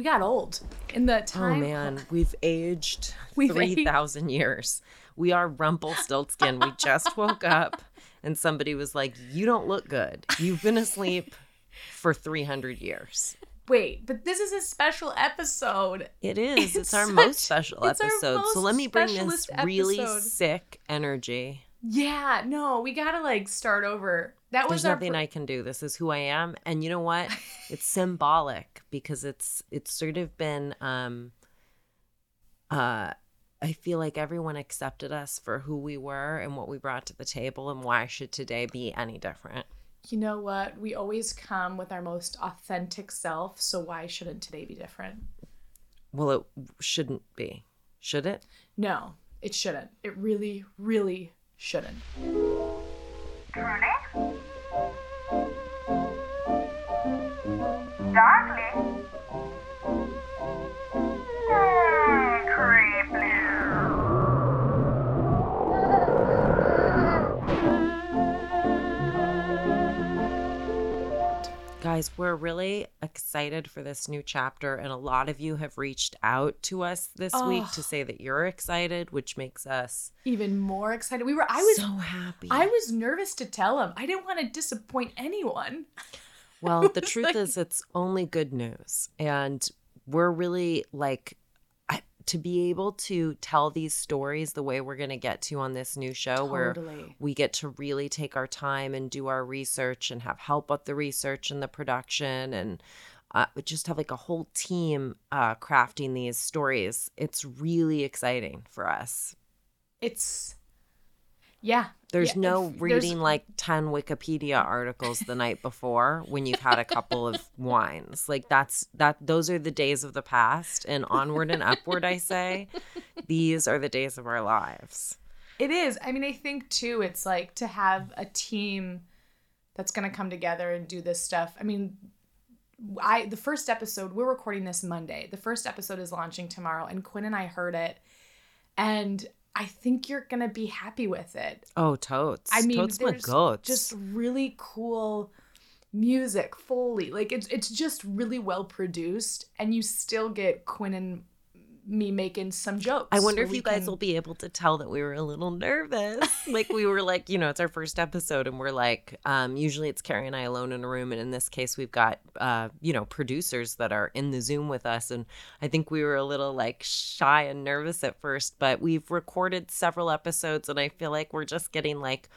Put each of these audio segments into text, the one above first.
We got old in the oh, time. Oh man, we've aged We've three thousand years. We are Rumpelstiltskin. we just woke up, and somebody was like, "You don't look good. You've been asleep for three hundred years." Wait, but this is a special episode. It is. It's, It's our such- most special episode. so let me bring this specialist really sick energy. Yeah, no, we gotta like start over. That There's was our nothing pr- I can do. This is who I am, and you know what? It's symbolic because it's it's sort of been. um uh I feel like everyone accepted us for who we were and what we brought to the table, and why should today be any different? You know what? We always come with our most authentic self, so why shouldn't today be different? Well, it shouldn't be, should it? No, it shouldn't. It really, really shouldn't. Truly? Darkly? Guys, we're really excited for this new chapter, and a lot of you have reached out to us this week to say that you're excited, which makes us Even more excited. We were. I was. so happy. I was nervous to tell them. I didn't want to disappoint anyone. Well, the truth is, it's only good news. And we're really like, to be able to tell these stories the way we're going to get to on this new show, where we get to really take our time and do our research and have help with the research and the production and uh, just have like a whole team uh, crafting these stories. It's really exciting for us. It's. Yeah. There's Yeah, no if- there's- reading like 10 Wikipedia articles the night before when you've had a couple of wines. Like that's that those are the days of the past and onward and upward I say. These are the days of our lives. It is. I mean, I think too, it's like to have a team that's going to come together and do this stuff. I mean, I the first episode we're recording this Monday. The first episode is launching tomorrow, and Quinn and I heard it, and I think you're gonna be happy with it. Oh, totes. I mean, totes my there's goats. just really cool music, Foley. Like it's it's just really well produced, and you still get Quinn and me making some jokes. I wonder if you guys can- will be able to tell that we were a little nervous. like we were like, you know, it's our first episode and we're like, um, usually it's Carrie and I alone in a room. And in this case, we've got, uh, you know, producers that are in the Zoom with us. And I think we were a little like shy and nervous at first, but we've recorded several episodes and I feel like we're just getting like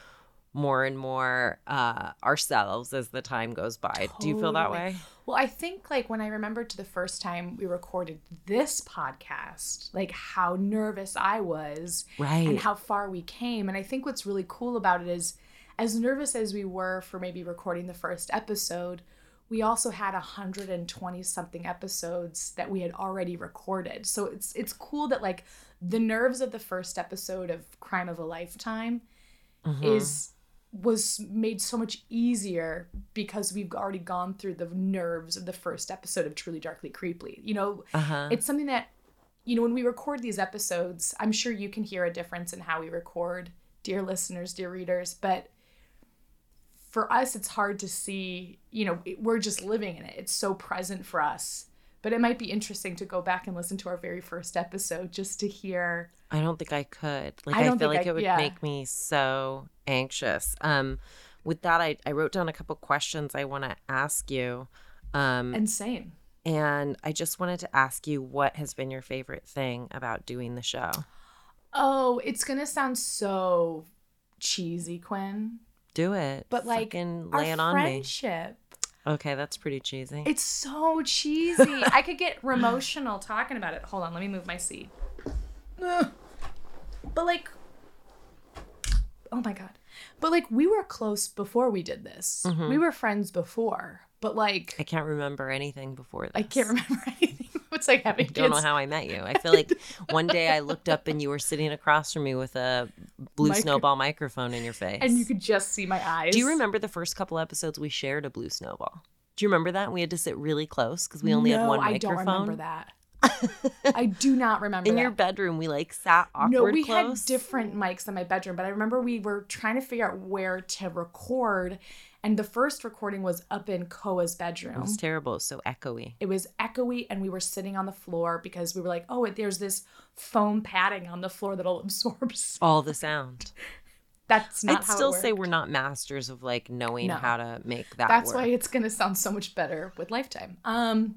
more and more uh, ourselves as the time goes by. Do you feel that way? Well, I think like when I remember to the first time we recorded this podcast, like how nervous I was Right. and how far we came. And I think what's really cool about it is as nervous as we were for maybe recording the first episode, we also had 120 something episodes that we had already recorded. So it's it's cool that like the nerves of the first episode of Crime of a Lifetime is was made so much easier because we've already gone through the nerves of the first episode of Truly Darkly Creeply. You know, Uh-huh. it's something that you know when we record these episodes, I'm sure you can hear a difference in how we record, dear listeners, dear readers, but for us it's hard to see, you know, we're just living in it. It's so present for us. But it might be interesting to go back and listen to our very first episode just to hear I don't think I could. Like I I, feel like I- it would yeah. make me so anxious. Um with that I, I wrote down a couple questions I want to ask you. Um insane. and I just wanted to ask you what has been your favorite thing about doing the show? Oh, it's gonna sound so cheesy, Quinn. Do it. But like Fucking our lay it on me. Okay, that's pretty cheesy. It's so cheesy. I could get emotional talking about it. Hold on, let me move my seat. Ugh. But like oh my god. But like we were close before we did this. Mm-hmm. We were friends before. but like I can't remember anything before this. I can't remember anything. It's like having I don't know how I met you. I feel like one day I looked up and you were sitting across from me with a blue Micro- snowball microphone in your face. and you could just see my eyes. Do you remember the first couple episodes we shared a blue snowball? Do you remember that? We had to sit really close because we only no, had one microphone. I don't remember that. I do not remember In that. your bedroom, we like sat awkward no, we close. had different mics in my bedroom, but I remember we were trying to figure out where to record, and the first recording was up in Koa's bedroom. It was terrible. It was so echoey. It was echoey, and we were sitting on the floor because we were like, "Oh, there's this foam padding on the floor that'll absorb." All the sound. That's not I'd how still it say we're not masters of like knowing No. how to make that That's work. why it's gonna sound so much better with Lifetime. Um,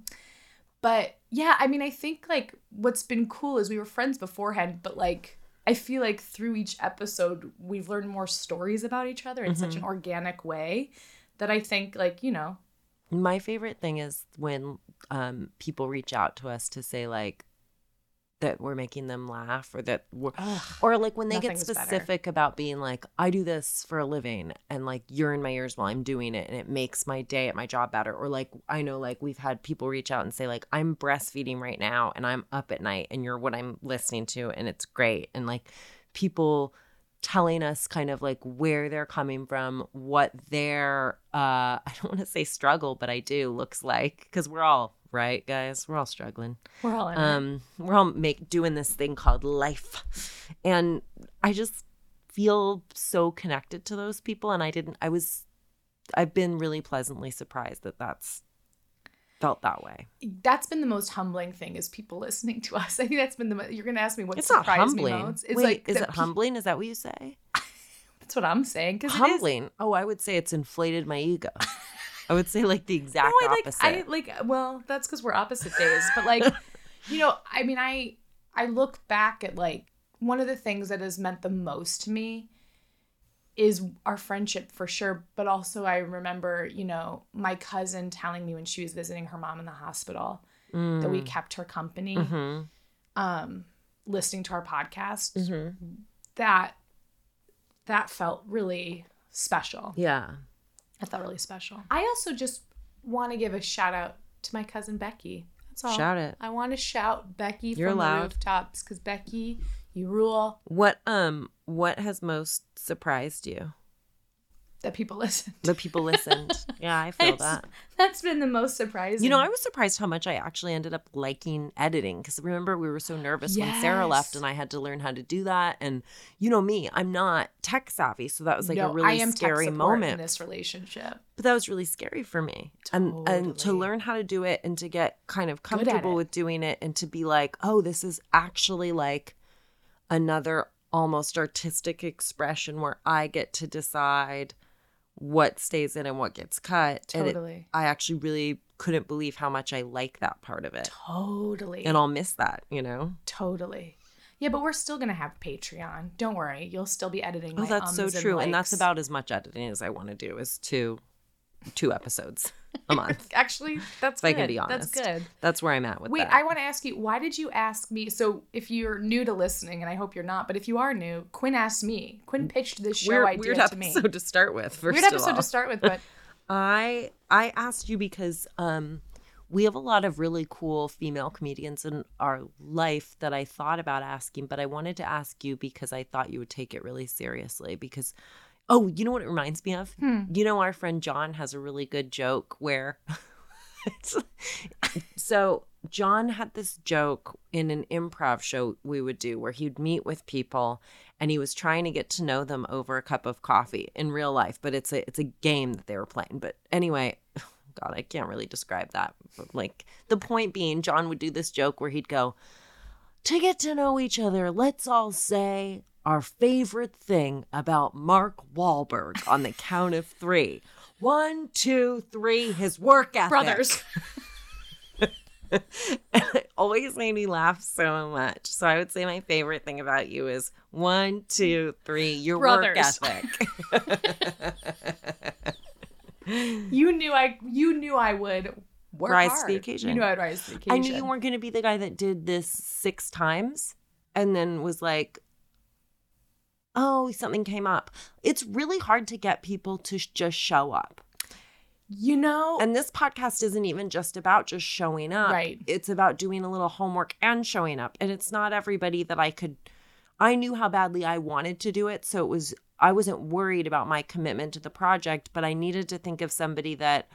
but yeah, I mean, I think like what's been cool is we were friends beforehand, but like I feel like through each episode we've learned more stories about each other in such Mm-hmm. an organic way that I think like you know My favorite thing is when um, people reach out to us to say like that we're making them laugh or that we're or like when they get nothing's better. specific about being like I do this for a living and like you're in my ears while I'm doing it and it makes my day at my job better or like I know like we've had people reach out and say like I'm breastfeeding right now and I'm up at night and you're what I'm listening to and it's great and like people telling us kind of like where they're coming from, what their uh I don't want to say struggle, but I do looks like cuz we're all right guys, we're all struggling. we're all in it. Um we're all make doing this thing called life. And I just feel so connected to those people and I didn't I was I've been really pleasantly surprised that that's felt that way. That's been the most humbling thing is people listening to us. I think that's been the mo- you're gonna ask me what It's not surprised me humbling. most. It's Wait, like is it pe- humbling? Is that what you say? That's what I'm saying because humbling. Oh, I would say it's inflated my ego. I would say like the exact no, I like opposite. I like well, that's because we're opposite days. But like, you know, I mean, I I look back at like one of the things that has meant the most to me is our friendship for sure. But also, I remember, you know, my cousin telling me when she was visiting her mom in the hospital that Mm. we kept her company, Mm-hmm. um, listening to our podcast. That that felt really special. Yeah. I felt really special. I also just want to give a shout out to my cousin Becky. That's all. Shout it. I want to shout Becky You're from allowed. the rooftops because Becky, you rule. What um what has most surprised you? That people listened. The people listened. yeah, I feel that. That's been the most surprising. You know, I was surprised how much I actually ended up liking editing because remember we were so nervous when Sarah left and I had to learn how to do that. And you know me, I'm not tech savvy, so that was like no, a really I am scary moment. in this relationship. but that was really scary for me and and to learn how to do it and to get kind of comfortable with doing it and to be like oh this is actually like another almost artistic expression where i get to decide what stays in and what gets cut and it- Totally. i actually really couldn't believe how much i like that part of it Totally. and i'll miss that you know totally. Yeah, but we're still gonna have Patreon. Don't worry, you'll still be editing. oh that's so true and that's about as much editing as i want to do is two two episodes a month Actually, that's if i good. can be honest That's good. that's where i'm at with that. Wait, that I want to ask you, why did you ask me? So, if you're new to listening, and I hope you're not, but if you are new, Quinn asked me. Quinn pitched this show weird, idea weird to me. Weird episode to start with. First Weird episode to start with, but I I asked you because um we have a lot of really cool female comedians in our life that I thought about asking, but I wanted to ask you because I thought you would take it really seriously. Because, oh, you know what it reminds me of? Hmm. You know, our friend John has a really good joke where. it's, so John had this joke in an improv show we would do where he'd meet with people and he was trying to get to know them over a cup of coffee in real life, but it's a it's a game that they were playing. But anyway, God, I can't really describe that. But like the point being, John would do this joke where he'd go, To get to know each other, let's all say our favorite thing about Mark Wahlberg on the count of three. One, two, three, his work ethic. brothers. it always made me laugh so much. So I would say my favorite thing about you is one, two, three, your Brothers. work ethic. you knew I. You knew I would work Rise to the occasion. You knew I'd rise to the occasion. I knew you weren't going to be the guy that did this six times and then was like, oh, something came up. It's really hard to get people to sh- just show up. You know, And this podcast isn't even just about just showing up. Right. It's about doing a little homework and showing up. And it's not everybody that I could I knew how badly I wanted to do it, so it was I wasn't worried about my commitment to the project, but I needed to think of somebody that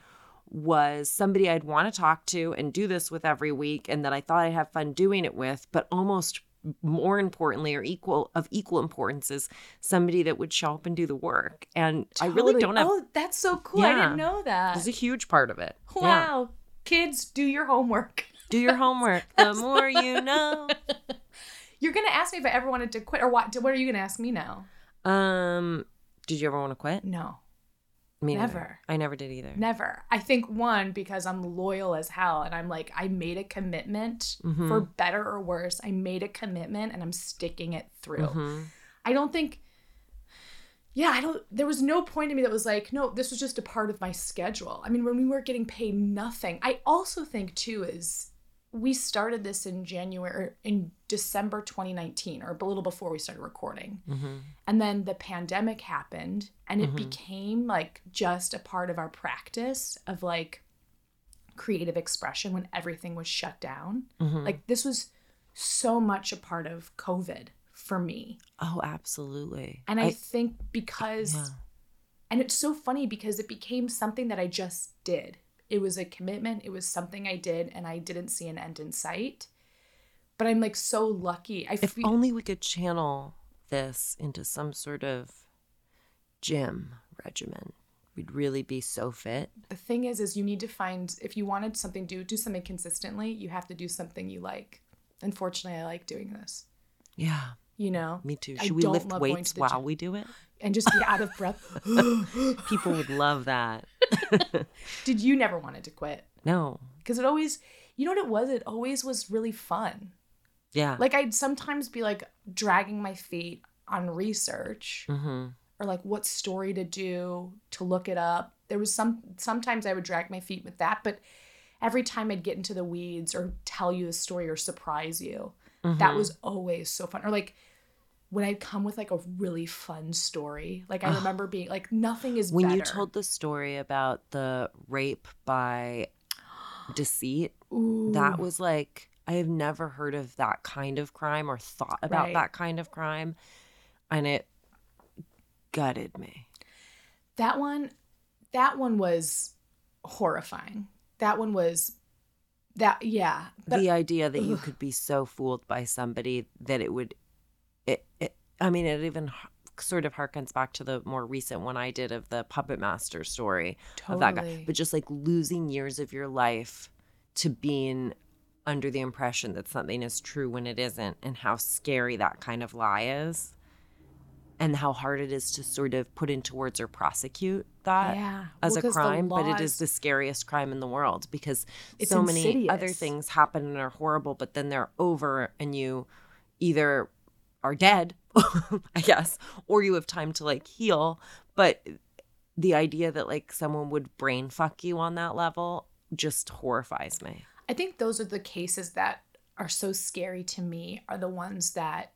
was somebody I'd want to talk to and do this with every week and that I thought I'd have fun doing it with, but almost more importantly or equal of equal importance is somebody that would show up and do the work. And I really don't have Oh, that's so cool. I didn't know that. it's a huge part of it. Yeah. Wow. Kids, do your homework. Do your homework. The more you know. You're going to ask me if I ever wanted to quit or what what are you going to ask me now? Um, did you ever want to quit? No. Me. Never. I never did either. Never. I think one because I'm loyal as hell and I'm like I made a commitment Mhm. for better or worse. I made a commitment and I'm sticking it through. Mhm. I don't think yeah, I don't there was no point in me that was like, no, this was just a part of my schedule. I mean, when we were getting paid nothing. I also think too is we started this in January in December 2019 or a little before we started recording. Mhm. And then the pandemic happened and it became like just a part of our practice of like creative expression when everything was shut down. Mhm. Like this was so much a part of COVID for me. Oh, absolutely. And I, think because yeah. and it's so funny because it became something that I just did. It was a commitment, it was something I did and I didn't see an end in sight. But I'm like so lucky. I if feel only we could channel this into some sort of gym regimen, we'd really be so fit. the thing is is you need to find if you wanted something do do something consistently you have to do something you like unfortunately i like doing this Yeah, you know me too. I Should we don't lift weights while gym. we do it? And just be out of breath People would love that. did you never wanted to quit no. because it always you know what it was it always was really fun Yeah. like i'd sometimes be like dragging my feet on research hmm or like what story to do to look it up there was some sometimes i would drag my feet with that but every time i'd get into the weeds or tell you the story or surprise you Mm-hmm. that was always so fun or like when i'd come with like a really fun story like i remember being like nothing is When you told the story about the rape by deceit, Ooh, that was like I have never heard of that kind of crime or thought about Right. that kind of crime, and it gutted me. that one that one was horrifying. That one was that yeah but the idea that you could be so fooled by somebody that it would, it, it I mean, it even sort of harkens back to the more recent one I did of the puppet master story of that guy, but just like losing years of your life to being under the impression that something is true when it isn't, and how scary that kind of lie is. And how hard it is to sort of put into words or prosecute that Yeah. as Well, a crime, but it is the scariest crime in the world because so many other things happen and are horrible, but then they're over and you either are dead, I guess, or you have time to like heal. But the idea that like someone would brain fuck you on that level just horrifies me. I think those are the cases that are so scary to me are the ones that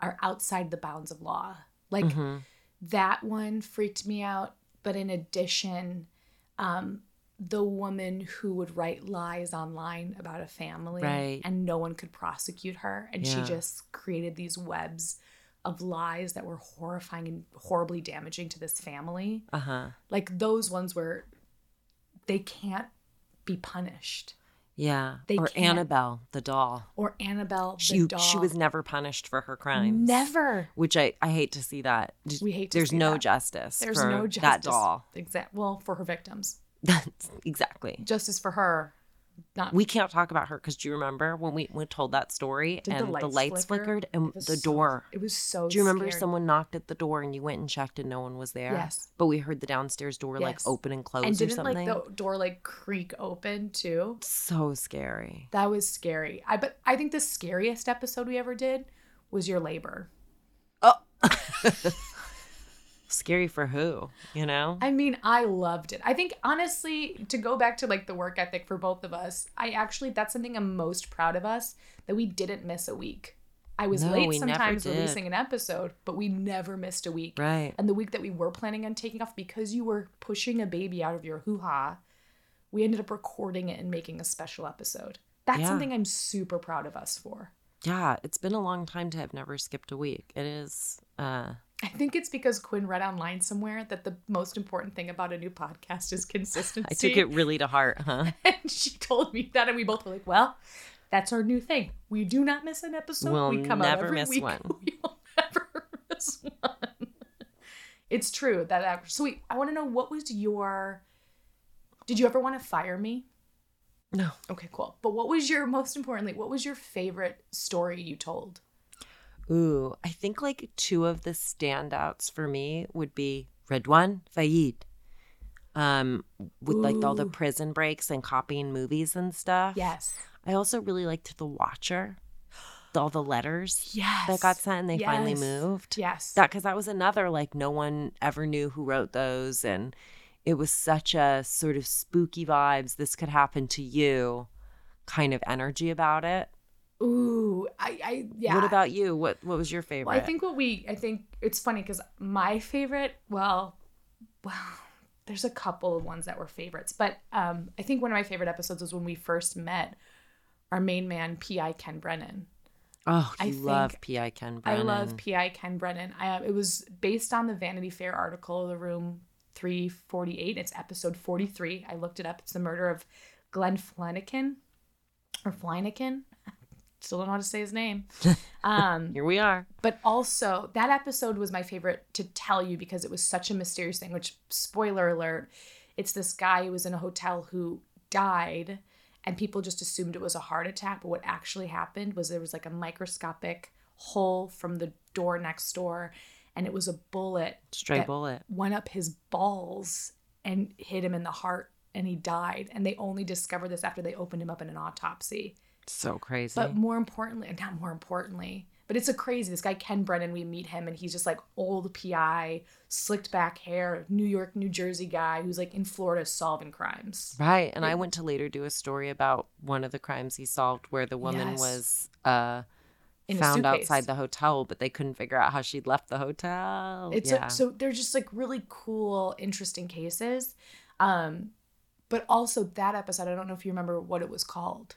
are outside the bounds of law. Like Mm-hmm. that one freaked me out, but in addition, um the woman who would write lies online about a family Right. and no one could prosecute her and she just created these webs of lies that were horrifying and horribly damaging to this family. Uh huh. Like those ones where they can't be punished. Yeah. They or Annabelle, the doll. or Annabelle the She doll. she was never punished for her crimes. never. Which I, I hate to see that. We hate to There's see no that. justice. There's for no justice. that doll. Exact. Well, for her victims, That's exactly. justice for her. Not We can't talk about her because do you remember when we, we told that story Did and the lights lights flicker? flickered and the so- door. It was so. do you remember scared. someone knocked at the door and you went and checked and no one was there? Yes. But we heard the downstairs door like open and close And or didn't something. like the door like creak open too? So scary. That was scary. I but I think the scariest episode we ever did was your labor. Oh. scary for who? You know? I mean, I loved it. I think honestly, to go back to like the work ethic for both of us, I actually that's something I'm most proud of us that we didn't miss a week. I was No, late sometimes releasing an episode, but we never missed a week. Right. And the week that we were planning on taking off, because you were pushing a baby out of your hoo ha, we ended up recording it and making a special episode. That's Yeah. something I'm super proud of us for. Yeah, it's been a long time to have never skipped a week. It is uh I think it's because Quinn read online somewhere that the most important thing about a new podcast is consistency. I took it really to heart, huh? and she told me that, and we both were like, "Well, that's our new thing. We do not miss an episode. We'll we come out never every miss week. one. We will never miss one." It's true that. act- So wait, I want to know what was your. Did you ever want to fire me? No. Okay, cool. But what was your most importantly? What was your favorite story you told? Ooh, I think like two of the standouts for me would be Rédoine Faïd. Um, with like all the prison breaks and copying movies and stuff. Yes. I also really liked The Watcher. All the letters Yes. that got sent and they finally moved. Yes. That because that was another like no one ever knew who wrote those, and it was such a sort of spooky vibes. This could happen to you, kind of energy about it. Ooh, I, I, yeah. What about you? What What was your favorite? Well, I think what we, I think it's funny because my favorite, well, well, there's a couple of ones that were favorites, but um, I think one of my favorite episodes was when we first met our main man, PI Ken Brennan. Oh, I love PI Ken Brennan. I love PI Ken Brennan. I, it was based on the Vanity Fair article, The Room 348. It's episode 43. I looked it up. It's the murder of Glenn Flanagan or Flanagan. Still don't know how to say his name. Um, Here we are. but also that episode was my favorite to tell you because it was such a mysterious thing which spoiler alert it's this guy who was in a hotel who died and people just assumed it was a heart attack but what actually happened was there was like a microscopic hole from the door next door and it was a bullet Stray bullet. went up his balls and hit him in the heart and he died and they only discovered this after they opened him up in an autopsy So crazy. but more importantly, and not more importantly, but it's a crazy. This guy Ken Brennan, we meet him, and he's just like old PI, slicked back hair, New York, New Jersey guy who's like in Florida solving crimes. right. And I went to later do a story about one of the crimes he solved where the woman Yes. was uh In found outside the hotel, but they couldn't figure out how she'd left the hotel. It's yeah. a, so they're just like really cool, interesting cases. Um, but also that episode, I don't know if you remember what it was called.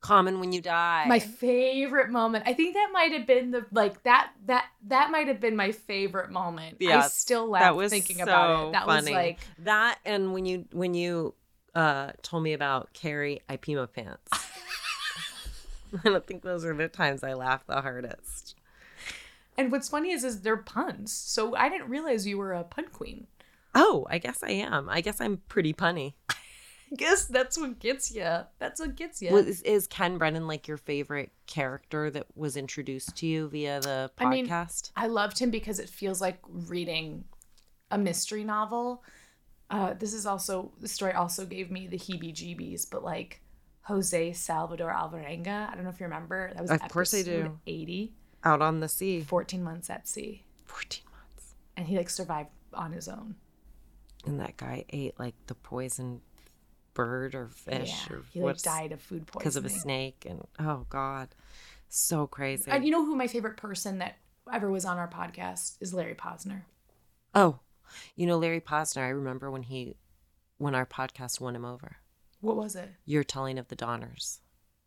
Common when you die. My favorite moment. I think that might have been the like that that that might have been my favorite moment. I still laugh that was thinking so about it. That was like that and when you when you uh told me about Carrie Ipima pants. I don't think those are the times I laughed the hardest. And what's funny is, is they're puns. So I didn't realize you were a pun queen. Oh, I guess I am. I guess I'm pretty punny. Guess that's what gets you. That's what gets you. Was, is Ken Brennan like your favorite character that was introduced to you via the I mean, podcast? I loved him because it feels like reading a mystery novel. Uh, this is also the story also gave me the heebie-jeebies, but like Jose Salvador Alvarenga. I don't know if you remember. That was Of course I do. 80, Out on the sea. 14 months at sea, 14 months. and he like survived on his own. And that guy ate like the poison bird or fish yeah, or he like died of food poisoning because of a snake and oh god. So crazy. And you know who my favorite person that ever was on our podcast is Larry Posner. Oh, you know Larry Posner. I remember when he, when our podcast won him over. What was it? Your telling of the Donners,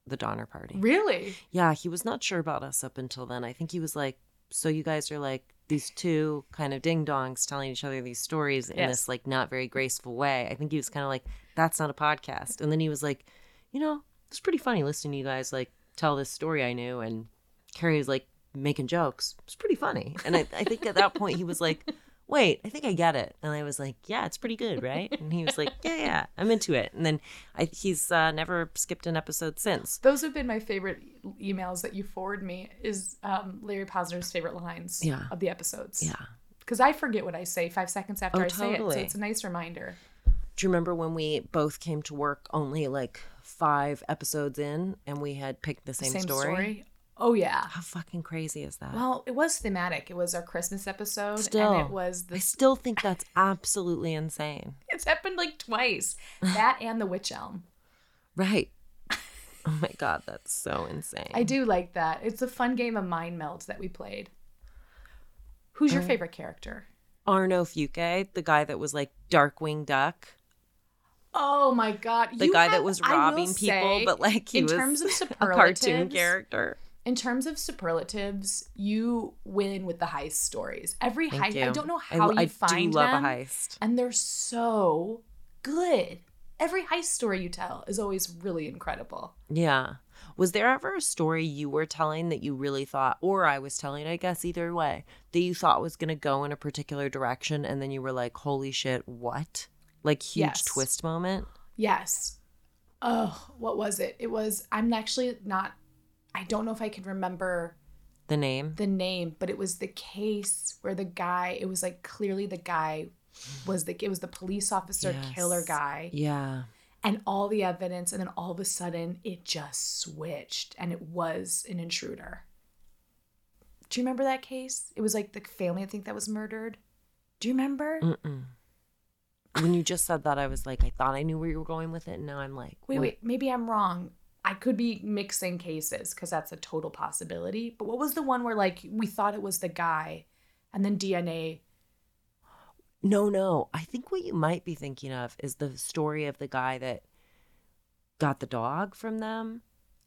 the Donner Party. Really? Yeah, he was not sure about us up until then. I think he was like, "So you guys are like these two kind of ding dongs telling each other these stories in Yes. this like not very graceful way." I think he was kind of like, "That's not a podcast." And then he was like, "You know, it's pretty funny listening to you guys like tell this story I knew." And Carrie was like making jokes. It's pretty funny. And I, I think at that point he was like, wait, I think I get it. And I was like, yeah, it's pretty good, right? And he was like, yeah, yeah, I'm into it. And then I, he's uh, never skipped an episode since. Those have been my favorite emails that you forward me is um, Larry Posner's favorite lines Yeah. of the episodes. Yeah. Because I forget what I say five seconds after Oh, I say it. So it's a nice reminder. Do you remember when we both came to work only like five episodes in and we had picked the same, story? Oh, yeah. How fucking crazy is that? Well, it was thematic. It was our Christmas episode. Still, And it was I the. still think that's absolutely insane. It's happened like twice. That and the Witch Elm. Right. Oh my god, that's so insane. I do like that. It's a fun game of mind meld that we played. Who's Uh, your favorite character? Arno Funke, the guy that was like Darkwing Duck, Oh my god. the you guy have- that was robbing people, say, but like he in was terms of a cartoon character. In terms of superlatives, you win with the heist stories. Every Thank heist, you. I don't know I- how you I find do love them, a heist. and they're so good. Every heist story you tell is always really incredible. Yeah. Was there ever a story you were telling that you really thought, or I was telling, I guess either way, that you thought was going to go in a particular direction and then you were like, holy shit, what? Like huge Yes. twist moment? Yes. Oh, what was it? It was. I'm actually not. I don't know if I can remember The name? the name, but it was the case where the guy. It was like clearly the guy was the. It was the police officer killer guy. Yeah. and all the evidence and then all of a sudden it just switched and it was an intruder do you remember that case it was like the family i think that was murdered do you remember Mm-mm. When you just said that, I was like, I thought I knew where you were going with it. And now I'm like, wait wait maybe i'm wrong i could be mixing cases because that's a total possibility but what was the one where like we thought it was the guy and then dna No, no. I think what you might be thinking of is the story of the guy that got the dog from them.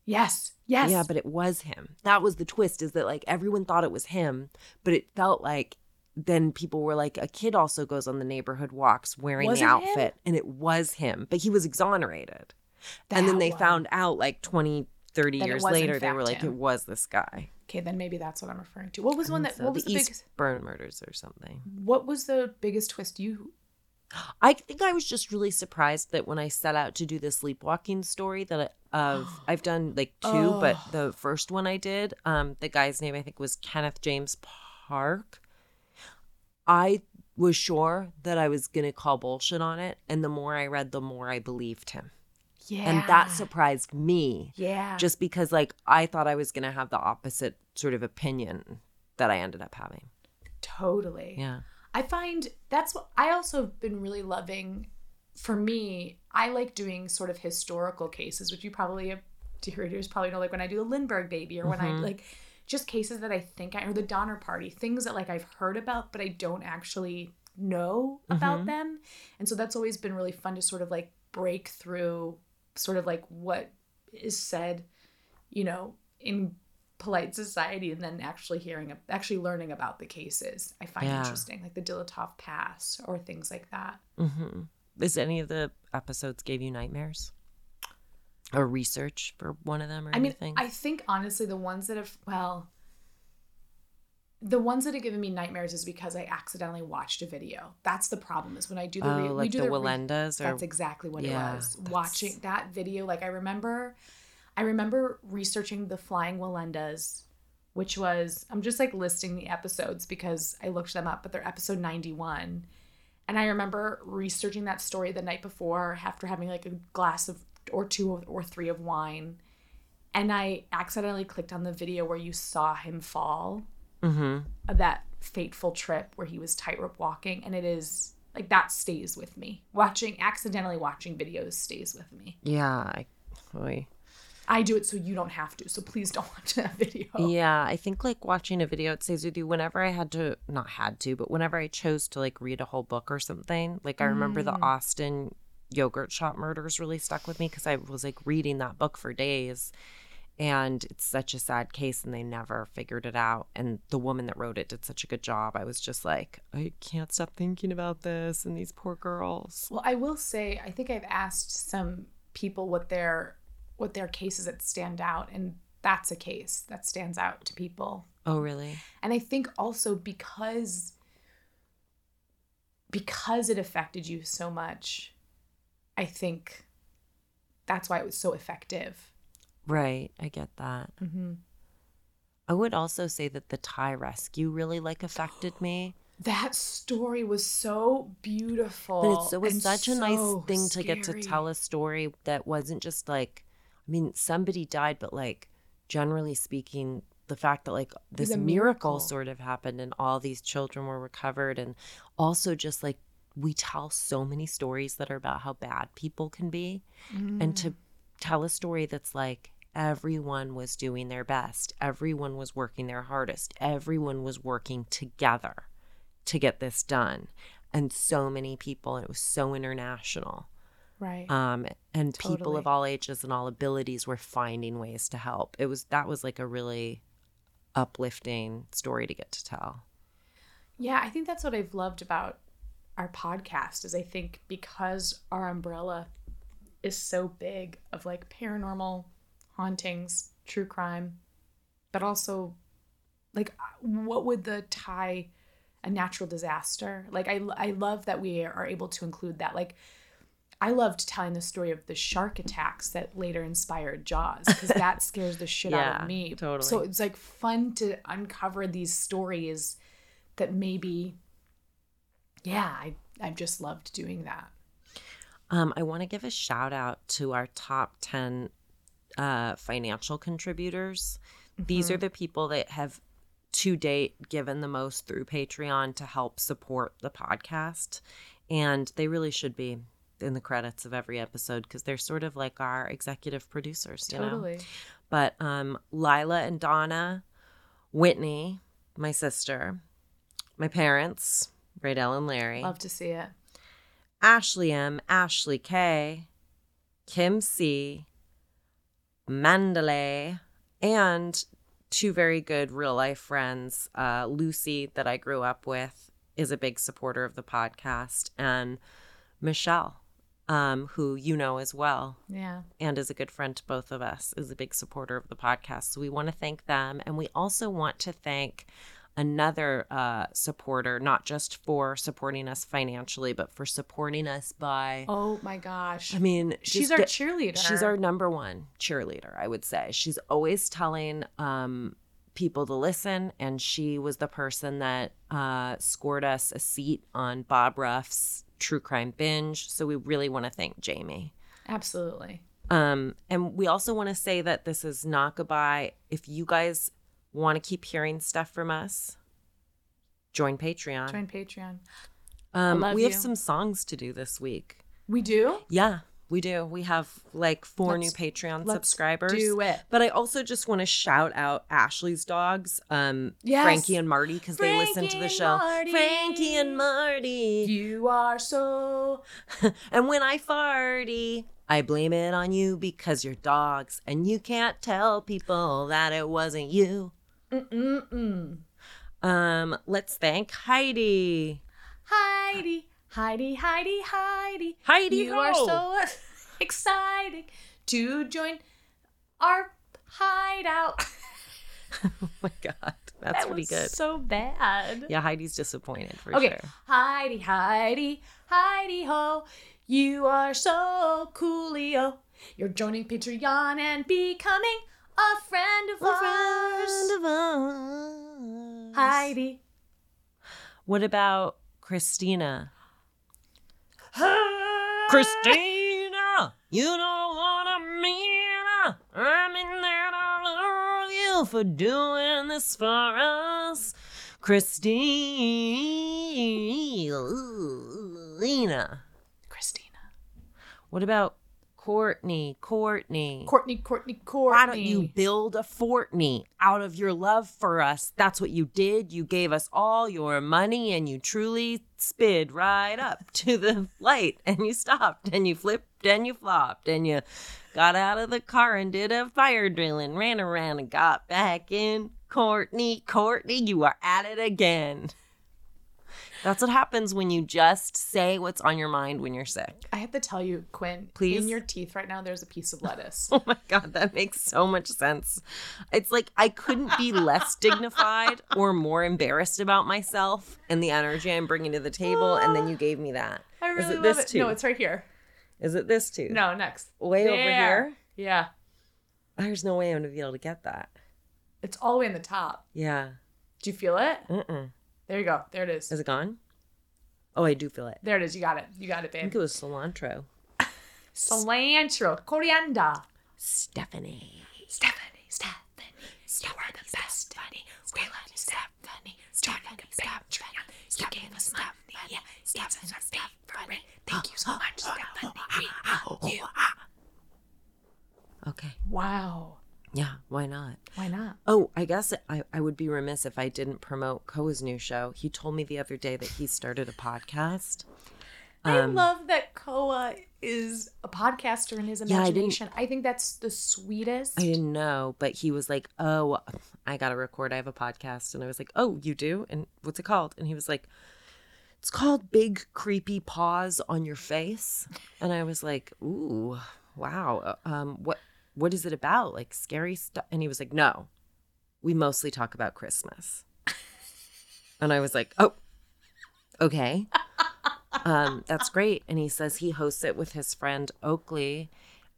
yes yes Yeah, but it was him. That was the twist is that like everyone thought it was him, but it felt like then people were like, a kid also goes on the neighborhood walks wearing Was the it him? outfit, and it was him, but he was exonerated. and then they was- found out like 20, 30 That it years later, they were like, him. it was this guy. okay then maybe that's what i'm referring to what was one that so. what was the, East biggest Burn murders or something. what was the biggest twist you I think I was just really surprised that when I set out to do the sleepwalking story that I, of I've done like two, but Oh. the first one I did, um, the guy's name I think was Kenneth James Park. I was sure that I was gonna call bullshit on it, and the more I read, the more I believed him, yeah and that surprised me. yeah Just because like I thought I was gonna have the opposite sort of opinion that I ended up having. Totally. Yeah. I find that's what I also have been really loving. For me, I like doing sort of historical cases, which you probably have dear readers probably know, like when I do the Lindbergh baby or when I Mhm. like just cases that I think I or the Donner Party, things that like I've heard about but I don't actually know about Mhm. them. And so that's always been really fun to sort of like break through sort of like what is said, you know, in polite society and then actually hearing actually learning about the cases i find Yeah. interesting like the Dyatlov Pass or things like that Mm-hmm. Is any of the episodes gave you nightmares? Or research for one of them or i mean i think honestly the ones that have well the ones that have given me nightmares is because i accidentally watched a video. That's the problem is when i do the oh, re- we like do the re- Wallendas or that's exactly what Yeah, it was. that's- watching that video like i remember i remember researching the flying wallendas which was i'm just like listing the episodes because i looked them up but they're episode 91 and i remember researching that story the night before after having like a glass of or two of, or three of wine and i accidentally clicked on the video where you saw him fall mm-hmm. of that fateful trip where he was tightrope walking and it is like that stays with me watching accidentally watching videos stays with me Yeah. I, oy. i do it so you don't have to so please don't watch that video Yeah, I think like watching a video it stays with you whenever I had to not had to, but whenever I chose to like read a whole book or something. Like I remember the Mm. Austin yogurt shop murders really stuck with me because I was like reading that book for days. And it's such a sad case and they never figured it out. And the woman that wrote it did such a good job. I was just like, I can't stop thinking about this and these poor girls. well i will say i think i've asked some people what their what their cases that stand out and that's a case that stands out to people Oh, really? and i think also because because it affected you so much i think that's why it was so effective Right. I get that. mm-hmm. I would also say that the Thai rescue really like affected me. that story was so beautiful But it's, it was such a nice so thing to get to tell a story that wasn't just like, I mean, somebody died, but like, generally speaking, the fact that like this miracle. miracle. sort of happened and all these children were recovered, and also just like we tell so many stories that are about how bad people can be, and Mm. to tell a story that's like everyone was doing their best, everyone was working their hardest, everyone was working together to get this done. And so many people, and it was so international. Right. Um, and people of all ages and all abilities were finding ways to help. It was that was like a really uplifting story to get to tell. Yeah, I think that's what I've loved about our podcast is I think because our umbrella is so big of like paranormal hauntings, true crime, but also like what would the tie a natural disaster? Like I I love that we are able to include that. Like I loved telling the story of the shark attacks that later inspired Jaws because that scares the shit out of me. totally. So it's like fun to uncover these stories that maybe yeah, I I've just loved doing that. Um, I want to give a shout out to our top 10 uh, financial contributors. These are the people that have to date given the most through Patreon to help support the podcast. And they really should be in the credits of every episode because they're sort of like our executive producers, you know? Totally. But um, Lila and Donna, Whitney, my sister, my parents, Braydell and Larry. Love to see it. Ashley M, Ashley K, Kim C, Mandalay, and two very good real life friends. Uh, Lucy, that I grew up with, is a big supporter of the podcast, and Michelle, um, who you know as well Yeah. and is a good friend to both of us, is a big supporter of the podcast. So we want to thank them. And we also want to thank another uh, supporter, not just for supporting us financially, but for supporting us by. Oh my gosh. I mean, she's our cheerleader. She's our number one cheerleader, I would say. She's always telling um, people to listen, and she was the person that uh, scored us a seat on Bob Ruff's True Crime Binge. So we really want to thank Jamie. Absolutely. Um, and we also want to say that this is not goodbye. If you guys want to keep hearing stuff from us, join Patreon. Join Patreon. um, we have some songs to do this week. We do? Yeah, we do. We have like 4 Let's- new Patreon subscribers. do it. But I also just want to shout out Ashley's dogs, um, Yes. Frankie and Marty, because they listen to the show. Marty. Frankie and Marty. You are so and when I farty, I blame it on you because you're dogs, and you can't tell people that it wasn't you. Mm-mm-mm. Um, let's thank Heidi. Heidi, Heidi, Heidi, Heidi. Heidi You ho. are so exciting to join our hideout. Oh my god, that's that pretty good. so bad. yeah, Heidi's disappointed for Okay. sure. Heidi, Heidi, Heidi ho. You are so coolio. You're joining Patreon and becoming a friend of ours. Heidi. What about Christina? Christina, you know what I mean. I mean that I love you for doing this for us. Christina. Christina. What about Courtney? Courtney. Courtney, Courtney, Courtney. Why don't you build a Fortney out of your love for us? That's what you did. You gave us all your money and you truly spid right up to the light and you stopped and you flipped and you flopped and you got out of the car and did a fire drill and ran around and got back in. Courtney, Courtney, you are at it again. That's what happens when you just say what's on your mind when you're sick. I have to tell you, Quinn. Please? In your teeth right now, there's a piece of lettuce. Oh my god, that makes so much sense. It's like I couldn't be less dignified or more embarrassed about myself and the energy I'm bringing to the table, and then you ah. gave me that. I really Is it love this it. too? No, it's right here. Is it this too? No, next. Way over here? Yeah. There's no way I'm gonna be able to get that. It's all the way in the top. Yeah. Do you feel it? Mm-mm. There you go. There it is. Is it gone? Oh, I do feel it. There it is. You got it. You got it, babe. I think it was cilantro. Cilantro, coriander. Stephanie. Stephanie, Stephanie, you are the best, Stephanie. We love you, Stephanie. Stephanie, Stephanie. You gave us Stephanie. Stephanie, Stephanie. Thank you so much, oh, oh, Stephanie. Oh, we love you. No. Yeah, why not? Why not? Oh, I guess I, I would be remiss if I didn't promote Koa's new show. He told me the other day that he started a podcast. I Um, love that Koa is a podcaster in his Yeah, I imagination. I, think that's the sweetest. I didn't know, but he was like, "Oh, I got to record. I have a podcast." And I was like, "Oh, you do? And what's it called?" And he was like, "It's called Big Creepy Paws on Your Face." And I was like, "Ooh, wow. uh, Um, what what is it about? Like scary stuff?" And he was like, "No, we mostly talk about Christmas." And I was like, "Oh, okay." um, that's great. And he says he hosts it with his friend Oakley.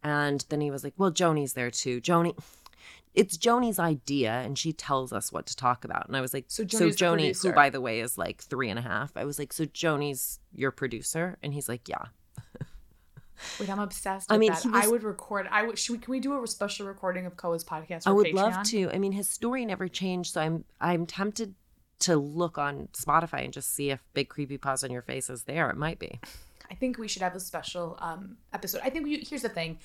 And then he was like, Well, Joni's there too. Joni, it's Joni's idea, and she tells us what to talk about. And I was like, So So, Joni, who by the way is like three and a half, I was like, So Joni's your producer? And he's like, Yeah. Wait, I'm obsessed I mean, that. was- I would record. I would. Should we? Can we do a special recording of Koa's podcast? I would love to. I mean, his story never changed, so I'm I'm tempted to look on Spotify and just see if Big Creepy Paws on Your Face is there. It might be. I think we should have a special um, episode. I think we, here's the thing.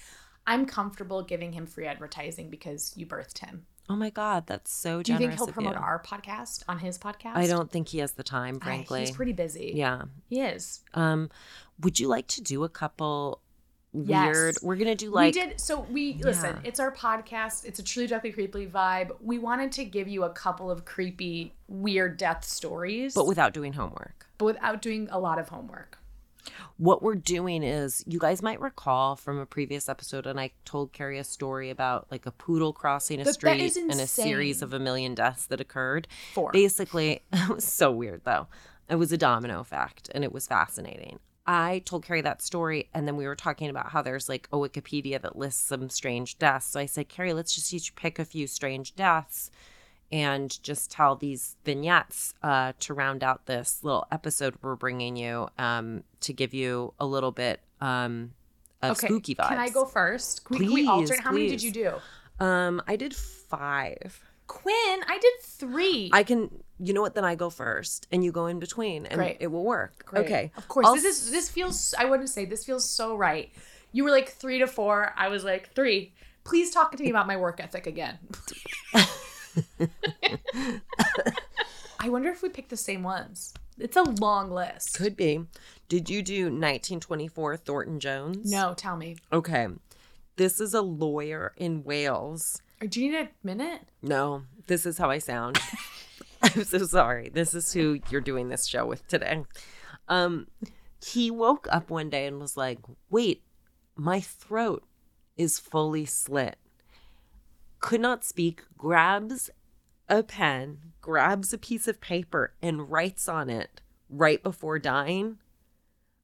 I'm comfortable giving him free advertising because you birthed him. Oh my God, that's so Do you generous think he'll promote you. our podcast on his podcast? I don't think he has the time, frankly. he's pretty busy. yeah. he is. Um, would you like to do a couple Yes. weird? We're gonna do like we did. So we listen. It's our podcast. It's a truly darkly creepy vibe. We wanted to give you a couple of creepy, weird death stories, but without doing homework. but without doing a lot of homework. What we're doing is, you guys might recall from a previous episode, and I told Carrie a story about like a poodle crossing a that street and a series of a million deaths that occurred. Four. Basically, it was so weird though. It was a domino effect, and it was fascinating. I told Carrie that story, and then we were talking about how there's like a Wikipedia that lists some strange deaths. So I said, Carrie, let's just each pick a few strange deaths and just tell these vignettes uh, to round out this little episode we're bringing you um, to give you a little bit um, of spooky vibes. Can I go first? Can we, can we Please, alternate? How many did you do? Um, I did five. Quinn, I did three. I can. You know what? Then I go first, and you go in between, and Great. it will work. Great. Okay. Of course. I'll this is this feels I wouldn't say this feels so right. You were like three to four. I was like three. Please talk to me about my work ethic again. I wonder if we picked the same ones. It's a long list. Could be. Did you do 1924 Thornton Jones? No, tell me. Okay. This is a lawyer in Wales. Do you need a minute? No, this is how I sound. I'm so sorry. This is who you're doing this show with today. Um, he woke up one day and was like, "Wait, my throat is fully slit." Could not speak. Grabs a pen, grabs a piece of paper, and writes on it right before dying.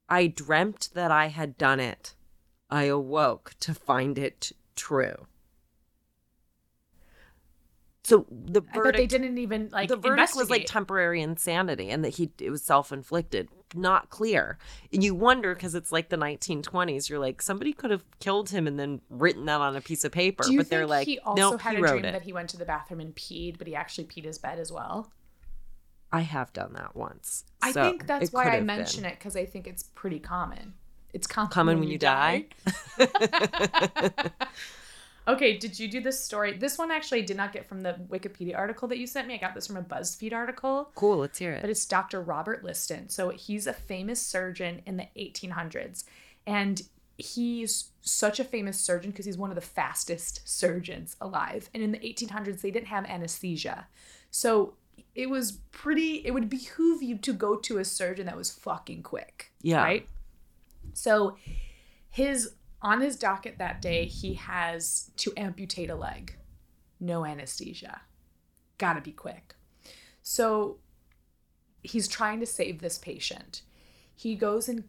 I dreamt that I had done it. I awoke to find it true. So the verdict, they didn't even like the verdict was like temporary insanity, and that he it was self inflicted. Not clear. And you wonder because it's like the 1920s. You're like somebody could have killed him and then written that on a piece of paper, you but they're like, he also nope, had he a dream it. that he went to the bathroom and peed, but he actually peed his bed as well? I have done that once. I think that's why I mention been. it because I think it's pretty common. It's common, Common when you die? okay, did you do this story? This one actually I did not get from the Wikipedia article that you sent me. I got this from a BuzzFeed article. Cool, let's hear it. But it's Dr. Robert Liston. So he's a famous surgeon in the 1800s. And he's such a famous surgeon because he's one of the fastest surgeons alive. And in the 1800s, they didn't have anesthesia. So it was pretty, it would behoove you to go to a surgeon that was fucking quick. Yeah. Right? So his, on his docket that day, he has to amputate a leg. No anesthesia. Gotta be quick. So he's trying to save this patient. He goes in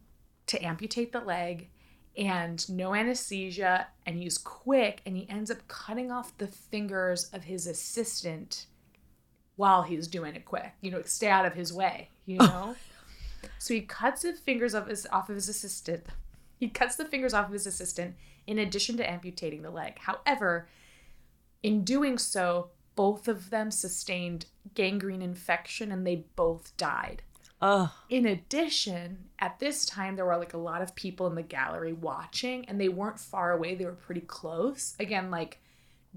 to amputate the leg and no anesthesia and he's quick and he ends up cutting off the fingers of his assistant while he's doing it quick. You know, stay out of his way, you know? so he cuts the fingers of his off of his assistant. He cuts the fingers off of his assistant in addition to amputating the leg. However, in doing so, both of them sustained gangrene infection and they both died. In addition, at this time, there were like a lot of people in the gallery watching, and they weren't far away. They were pretty close. Again, like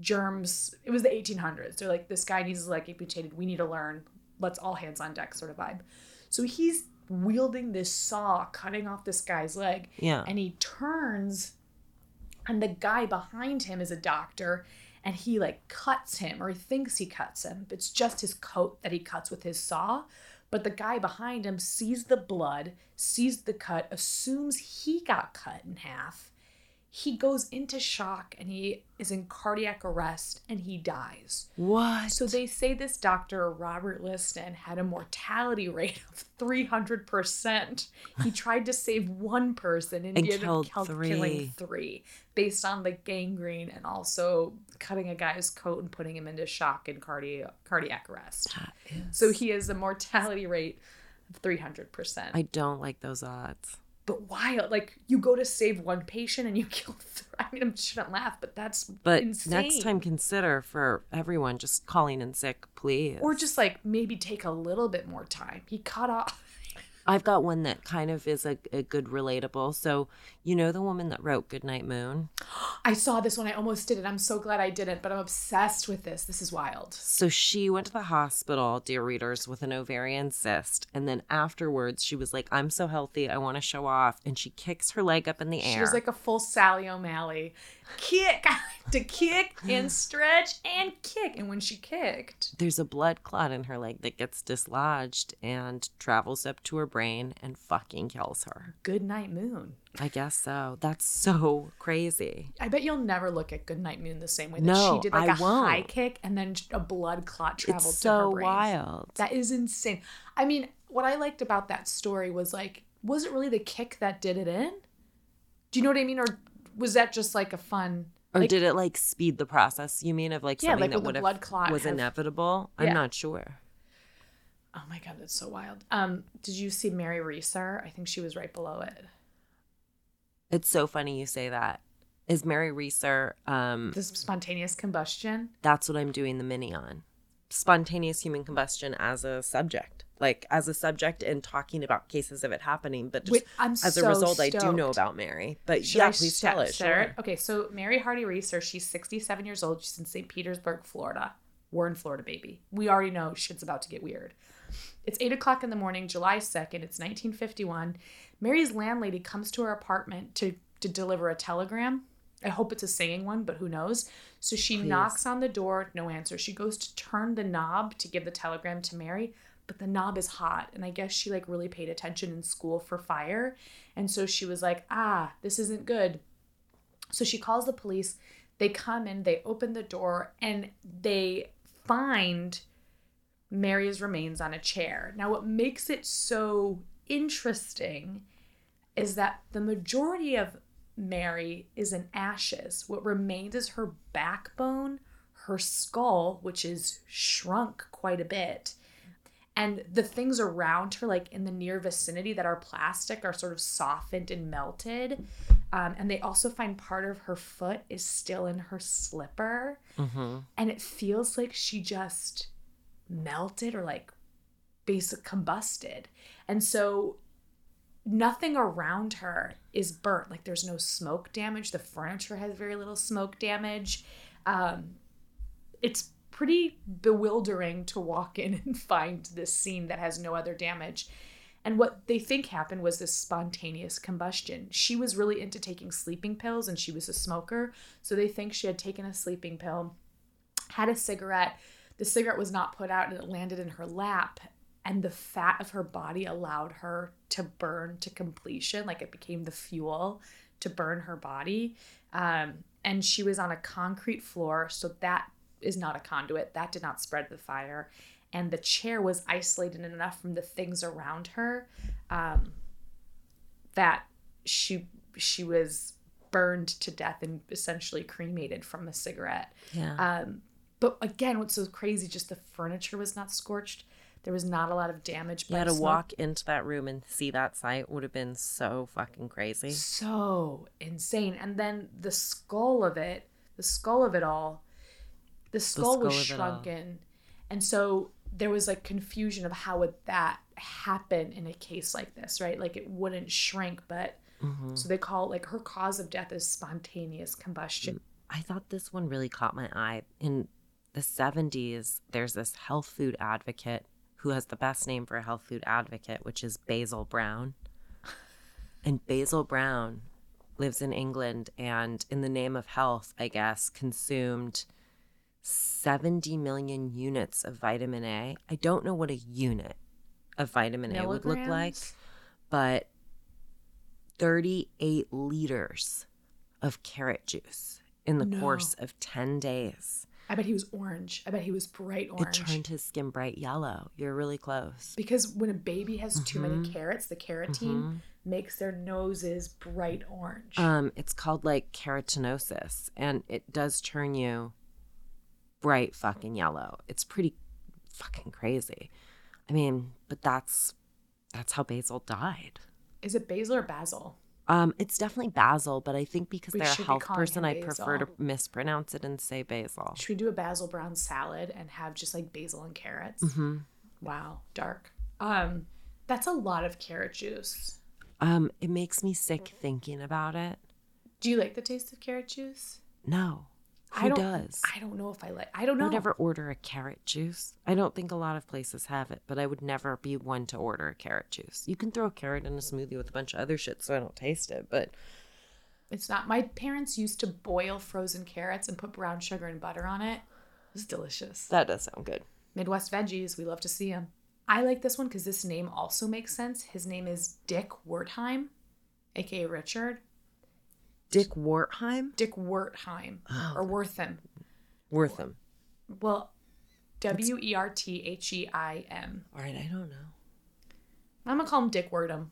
germs. It was the 1800s. They're like, this guy needs his leg amputated. We need to learn. Let's all hands on deck sort of vibe. So he's wielding this saw, cutting off this guy's leg. Yeah. And he turns, and the guy behind him is a doctor, and he like cuts him, or he thinks he cuts him. It's just his coat that he cuts with his saw. But the guy behind him sees the blood, sees the cut, assumes he got cut in half. He goes into shock and he is in cardiac arrest and he dies. What? So they say this doctor, Robert Liston, had a mortality rate of 300%. He tried to save one person and, And he ended up killed three. killing three based on the gangrene and also cutting a guy's coat and putting him into shock and cardi- cardiac arrest. So he has a mortality rate of 300%. I don't like those odds. But wild. Like you go to save one patient and you kill three. I mean, I shouldn't laugh, but that's But insane. next time, consider for everyone just calling in sick, please. or just like maybe take a little bit more time. He cut off. I've got one that kind of is a, a good relatable. So, you know, the woman that wrote Goodnight Moon? I saw this one. I almost did it. I'm so glad I didn't, but I'm obsessed with this. This is wild. So she went to the hospital, dear readers, with an ovarian cyst. And then afterwards, she was like, I'm so healthy. I want to show off. And she kicks her leg up in the air. She was like a full Sally O'Malley. Kick to kick and stretch and kick. And when she kicked, There's a blood clot in her leg that gets dislodged and travels up to her brain and fucking kills her. good night moon. I guess so. That's so crazy. I bet you'll never look at Goodnight Moon the same way that No, she did like I a high won't. kick and then a blood clot traveled It's to her so brain. wild. That is insane. I mean, what I liked about that story was like, was it really the kick that did it in? Do you know what I mean? Or was that just like a fun? Or like, did it like speed the process? You mean of like Yeah, something like that would have blood clot was have- inevitable? Yeah. I'm not sure. Oh my god, that's so wild. Um, did you see Mary Reeser? I think she was right below it. It's so funny you say that. Is Mary Reeser? Um, This spontaneous combustion. that's what I'm doing the mini on. Spontaneous human combustion as a subject, like as a subject, and talking about cases of it happening. But just Wait, as a so result, I do know about Mary. But Should yeah, I please tell it. Sure. Okay, so Mary Hardy Reeser, she's 67 years old. She's in St. Petersburg, Florida. We're in Florida, baby. We already know shit's about to get weird. It's 8 o'clock in the morning, July 2nd. It's 1951. Mary's landlady comes to her apartment to, to deliver a telegram. I hope it's a singing one, but who knows? So she knocks on the door, no answer. She goes to turn the knob to give the telegram to Mary, but the knob is hot. And I guess she like really paid attention in school for fire. And so she was like, ah, this isn't good. So she calls the police. They come in, they open the door, and they find Mary's remains on a chair. Now, what makes it so interesting is that the majority of Mary is in ashes. What remains is her backbone, her skull, which is shrunk quite a bit. And the things around her, like in the near vicinity that are plastic, are sort of softened and melted. Um, and they also find part of her foot is still in her slipper. And it feels like she just melted or like basic combusted. And so nothing around her is burnt. Like there's no smoke damage. The furniture has very little smoke damage. Um, it's pretty bewildering to walk in and find this scene that has no other damage. And what they think happened was this spontaneous combustion. She was really into taking sleeping pills and she was a smoker. So they think she had taken a sleeping pill, had a cigarette. The cigarette was not put out and it landed in her lap. And the fat of her body allowed her to burn to completion. Like it became the fuel to burn her body. Um, and she was on a concrete floor. So that is not a conduit. That did not spread the fire. And the chair was isolated enough from the things around her um, that she she was burned to death and essentially cremated from a cigarette. Yeah. Um, but again, what's so crazy? Just the furniture was not scorched. There was not a lot of damage. yeah, to smoke. walk into that room and see that sight would have been so fucking crazy. so insane. And then the skull of it, the skull of it all, the skull, was skull all. shrunken. And so there was like confusion of how would that happen in a case like this, right? Like it wouldn't shrink, but Mm-hmm. so they call it like her cause of death is spontaneous combustion. I thought this one really caught my eye. In the 70s, there's this health food advocate who has the best name for a health food advocate, which is Basil Brown. And Basil Brown lives in England and, in the name of health, I guess, consumed 70 million units of vitamin A. I don't know what a unit of vitamin A would look like, but 38 liters of carrot juice in the No. course of 10 days. I bet he was orange. I bet he was bright orange. It turned his skin bright yellow. You're really close. because when a baby has too Mm-hmm. many carrots, the carotene makes their noses bright orange. Um, it's called like carotenosis, and it does turn you bright fucking yellow. It's pretty fucking crazy. I mean, but that's that's how Basil died. Is it basil or basil? Um, it's definitely basil, but I think because We they're a health person, I prefer to mispronounce it and say basil. Should we do a basil brown salad and have just like basil and carrots? Mm-hmm. Wow, dark. Um, that's a lot of carrot juice. Um, it makes me sick thinking about it. Do you like the taste of carrot juice? No, who don't, does? I don't know if I like. I don't know. I would never order a carrot juice. I don't think a lot of places have it, but I would never be one to order a carrot juice. You can throw a carrot in a smoothie with a bunch of other shit so I don't taste it, but It's not. My parents used to boil frozen carrots and put brown sugar and butter on it. It was delicious. that does sound good. Midwest veggies, we love to see them. I like this one because this name also makes sense. His name is Dick Wertheim, aka Richard. Dick Wartheim? Dick Wertheim Oh. or Wortham. Wortham. Well, W E R T H E I M. All right, I don't know. I'm gonna call him Dick Wordham.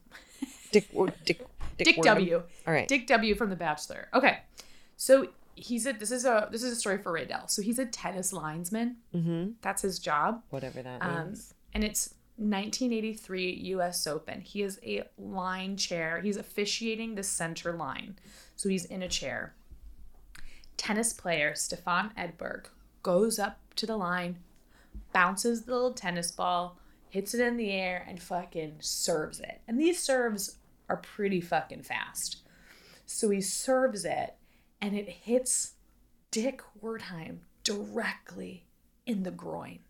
Dick Dick Dick, Wortham? W. All right. Dick W from The Bachelor. Okay, so he's a. This is a. This is a story for Raydell. So he's a tennis linesman. Mm-hmm. That's his job. Whatever that Um, means. and it's 1983 U.S. Open. He is a line chair. He's officiating the center line, so he's in a chair. Tennis player Stefan Edberg goes up to the line, bounces the little tennis ball, hits it in the air, and fucking serves it. And these serves are pretty fucking fast. So he serves it, and it hits Dick Wertheim directly in the groin.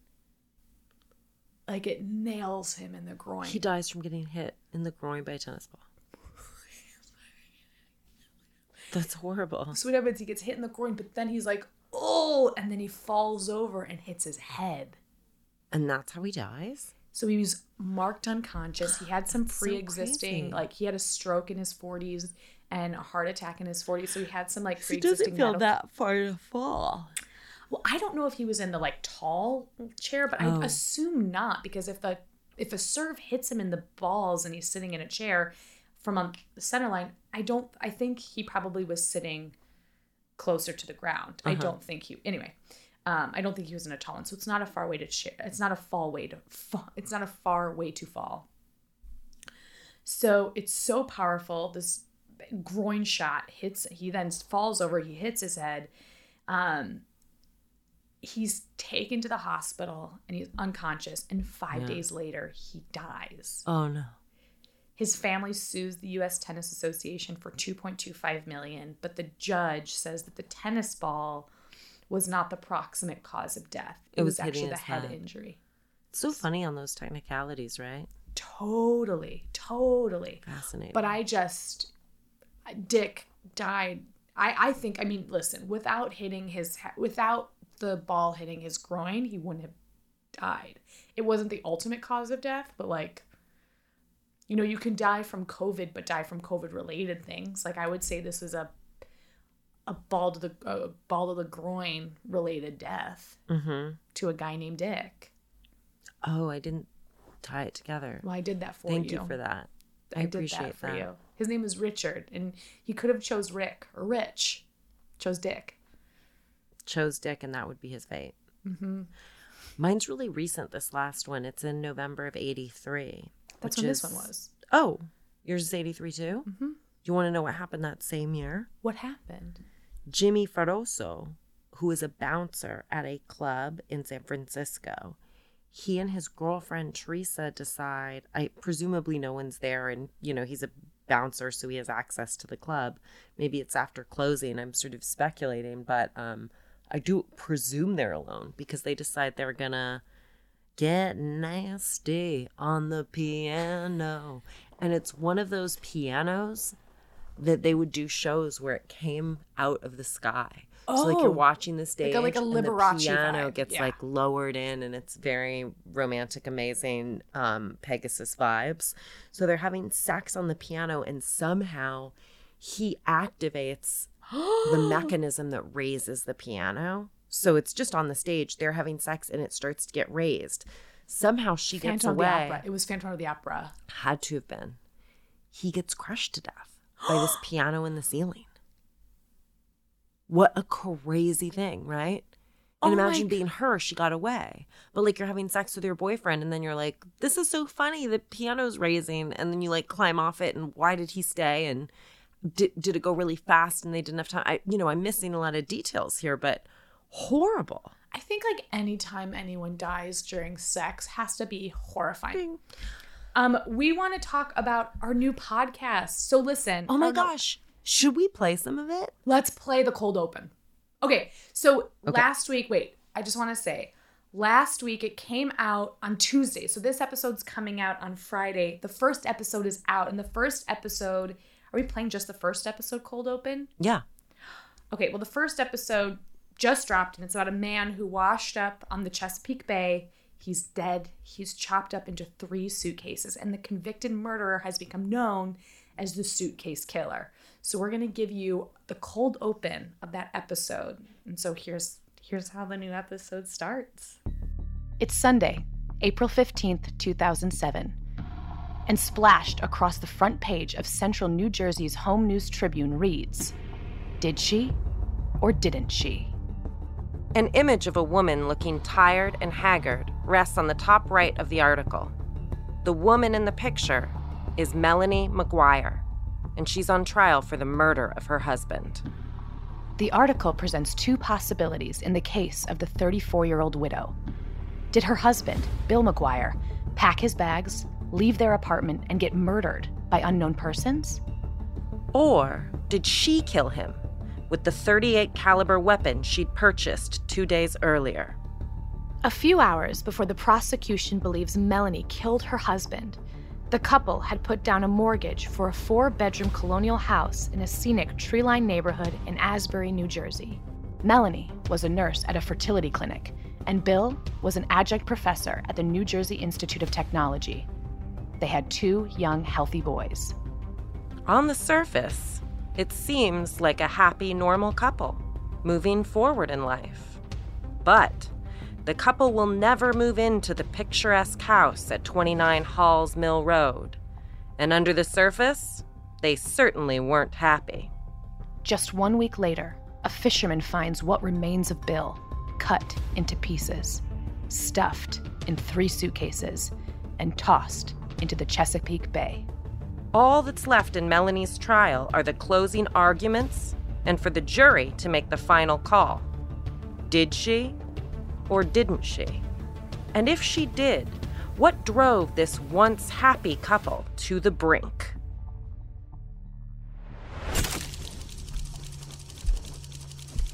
Like it nails him in the groin. He dies from getting hit in the groin by a tennis ball. That's horrible. so what happens? He gets hit in the groin, but then he's like, oh, and then he falls over and hits his head. And that's how he dies? So he was marked unconscious. He had some pre-existing, crazy. like he had a stroke in his 40s and a heart attack in his 40s. So he had some like pre-existing. medical- far to fall. Well, I don't know if he was in the like tall chair, but Oh. I assume not because if a if a serve hits him in the balls and he's sitting in a chair from on the center line, I don't. I think he probably was sitting closer to the ground. I Uh-huh. don't think he. Anyway, um, I don't think he was in a tall one, so it's not a far way to chair. It's not a fall way to. Fall, it's not a far way to fall. So it's so powerful. This groin shot hits. He then falls over. He hits his head. Um, he's taken to the hospital and he's unconscious. And five Yeah. days later, he dies. Oh no. His family sues the U.S. Tennis Association for 2.25 million, but the judge says that the tennis ball was not the proximate cause of death. It, It was, was actually the head, head. injury. It's so funny on those technicalities, right? Totally, totally. Fascinating. But I just, Dick died. I, I think, I mean, listen, without hitting his, without the ball hitting his groin, he wouldn't have died. It wasn't the ultimate cause of death, but like, you know, you can die from COVID, but die from COVID related things. Like, I would say this is a, a ball to the, a ball to the groin related death Mm-hmm. to a guy named Dick. Oh, I didn't tie it together. Well, I did that for Thank you. Thank you for that. I, I, did appreciate that for that. you. His name is Richard, and he could have chose Rick or Rich. Chose Dick. Chose Dick, and that would be his fate. Mm-hmm. Mine's really recent. This last one. It's in November of '83. That's which when is- this one was. Oh, yours is '83 too. Mm-hmm. You want to know what happened that same year? What happened? Jimmy Ferrozzo, who is a bouncer at a club in San Francisco, he and his girlfriend Teresa decide. I presumably no one's there, and you know he's a bouncer, so he has access to the club. Maybe it's after closing. I'm sort of speculating, but um, I do presume they're alone because they decide they're gonna get nasty on the piano. And it's one of those pianos that they would do shows where it came out of the sky. so like Oh, you're watching the stage like a and the Liberace piano vibe, gets yeah. like lowered in and it's very romantic, amazing um, Pegasus vibes. So they're having sex on the piano and somehow he activates the mechanism that raises the piano. So it's just on the stage. They're having sex and it starts to get raised. Somehow she gets Phantom the away. Opera. It was Phantom of the Opera. Had to have been. He gets crushed to death by this piano in the ceiling. What a crazy thing, right? And Oh imagine being her, she got away. But like you're having sex with your boyfriend, and then you're like, this is so funny. The piano's raising, and then you like climb off it, and why did he stay? And did, did it go really fast and they didn't have time? I, you know, I'm missing a lot of details here, but horrible. I think like anytime anyone dies during sex has to be horrifying. Um, we want to talk about our new podcast. So listen. Oh my our no- gosh. Should we play some of it? Let's play the cold open. Okay, so last week, wait, I just want to say, last week it came out on Tuesday. So this episode's coming out on Friday. The first episode is out, and the first episode, are we playing just the first episode cold open? Yeah. Okay, well, the first episode just dropped, and it's about a man who washed up on the Chesapeake Bay. He's dead. He's chopped up into three suitcases, and the convicted murderer has become known as the suitcase killer. So we're gonna give you the cold open of that episode, and so here's here's how the new episode starts. It's Sunday, April 15th, 2007. And splashed across the front page of Central New Jersey's Home News Tribune reads Did she or didn't she? An image of a woman looking tired and haggard rests on the top right of the article. The woman in the picture is Melanie McGuire, and she's on trial for the murder of her husband. The article presents two possibilities in the case of the 34 year old widow. Did her husband, Bill McGuire, pack his bags, leave their apartment, and get murdered by unknown persons? Or did she kill him with the 38 caliber weapon she'd purchased 2 days earlier? A few hours before the prosecution believes Melanie killed her husband, the couple had put down a mortgage for a four bedroom colonial house in a scenic tree lined neighborhood in Asbury, New Jersey. Melanie was a nurse at a fertility clinic, and Bill was an adjunct professor at the New Jersey Institute of Technology. They had two young, healthy boys. On the surface, it seems like a happy, normal couple moving forward in life. But the couple will never move into the picturesque house at 29 Halls Mill Road. And under the surface, they certainly weren't happy. Just one week later, a fisherman finds what remains of Bill, cut into pieces, stuffed in three suitcases, and tossed into the Chesapeake Bay. All that's left in Melanie's trial are the closing arguments and for the jury to make the final call. Did she or didn't she? And if she did, what drove this once happy couple to the brink?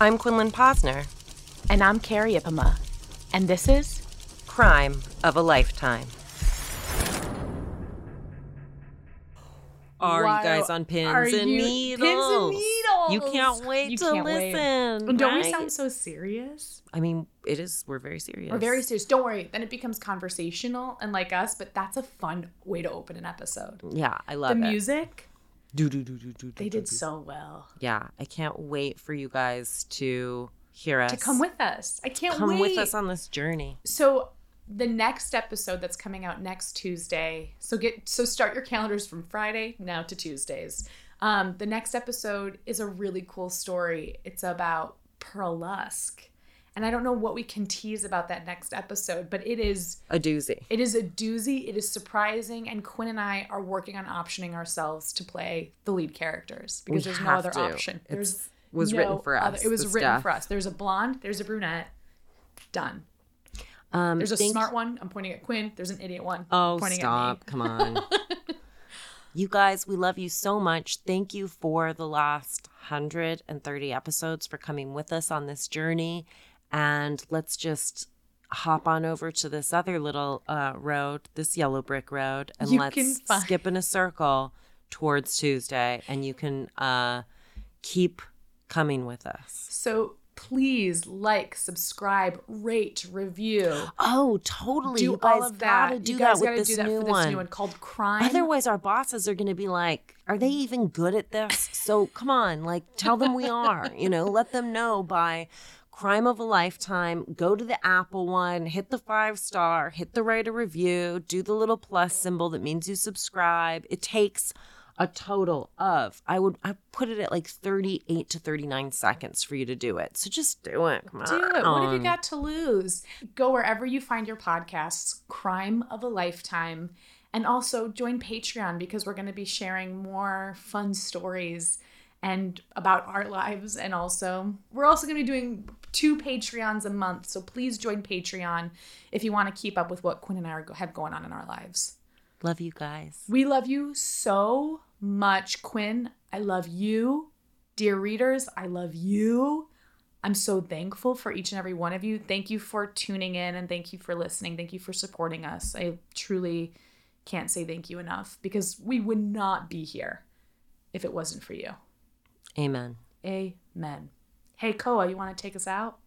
I'm Quinlan Posner, And I'm Carrie Ipama, and this is Crime of a Lifetime. Are Wow. you guys on pins Are and you- needles? Pins and needles. You can't wait You to can't wait. listen. Don't we sound so serious? I mean, it is. We're very serious. We're very serious. Don't worry. Then it becomes conversational and like us, but that's a fun way to open an episode. Yeah, I The love it. The music, Do, do, do, do, do, they do, did do. so well. Yeah, I can't wait for you guys to hear us. To come with us. I can't Come wait. with us on this journey. So the next episode that's coming out next Tuesday. So get so start your calendars from Friday now to Tuesdays. Um, the next episode is a really cool story. It's about Pearl Lusk. And I don't know what we can tease about that next episode, but it is A doozy. it is a doozy. It is surprising, and Quinn and I are working on optioning ourselves to play the lead characters because We there's no other to. option. There's was no written for other- us, It was written stuff. for us. There's a blonde. There's a brunette. Done. Um, There's a thank- smart one. I'm pointing at Quinn. There's an idiot one. Oh, pointing stop! At me. Come on. You guys, we love you so much. Thank you for the last 130 episodes for coming with us on this journey. And let's just hop on over to this other little uh, road, this yellow brick road, and You let's find- skip in a circle towards Tuesday. And you can uh, keep coming with us. So please like, subscribe, rate, review. Oh, totally. Do you all of gotta that. do you that guys gotta this do that for this one. new one called Crime. Otherwise, our bosses are going to be like, are they even good at this? So come on, like, tell them we are, you know, let them know by crime of a lifetime. Go to the Apple one, hit the five star, hit the write a review, do the little plus symbol that means you subscribe. It takes a total of, I would, I put it at like 38 to 39 seconds for you to do it. So just do it. Come Do it. What have you got to lose? Go wherever you find your podcasts, Crime of a Lifetime. And also join Patreon because we're going to be sharing more fun stories and about our lives. And also, we're also going to be doing two Patreons a month. So please join Patreon if you want to keep up with what Quinn and I have going on in our lives. Love you guys. We love you so much, Quinn. I love you. Dear readers, I love you. I'm so thankful for each and every one of you. Thank you for tuning in and thank you for listening. Thank you for supporting us. I truly can't say thank you enough because we would not be here if it wasn't for you. Amen. Amen. Hey, Koa, you want to take us out?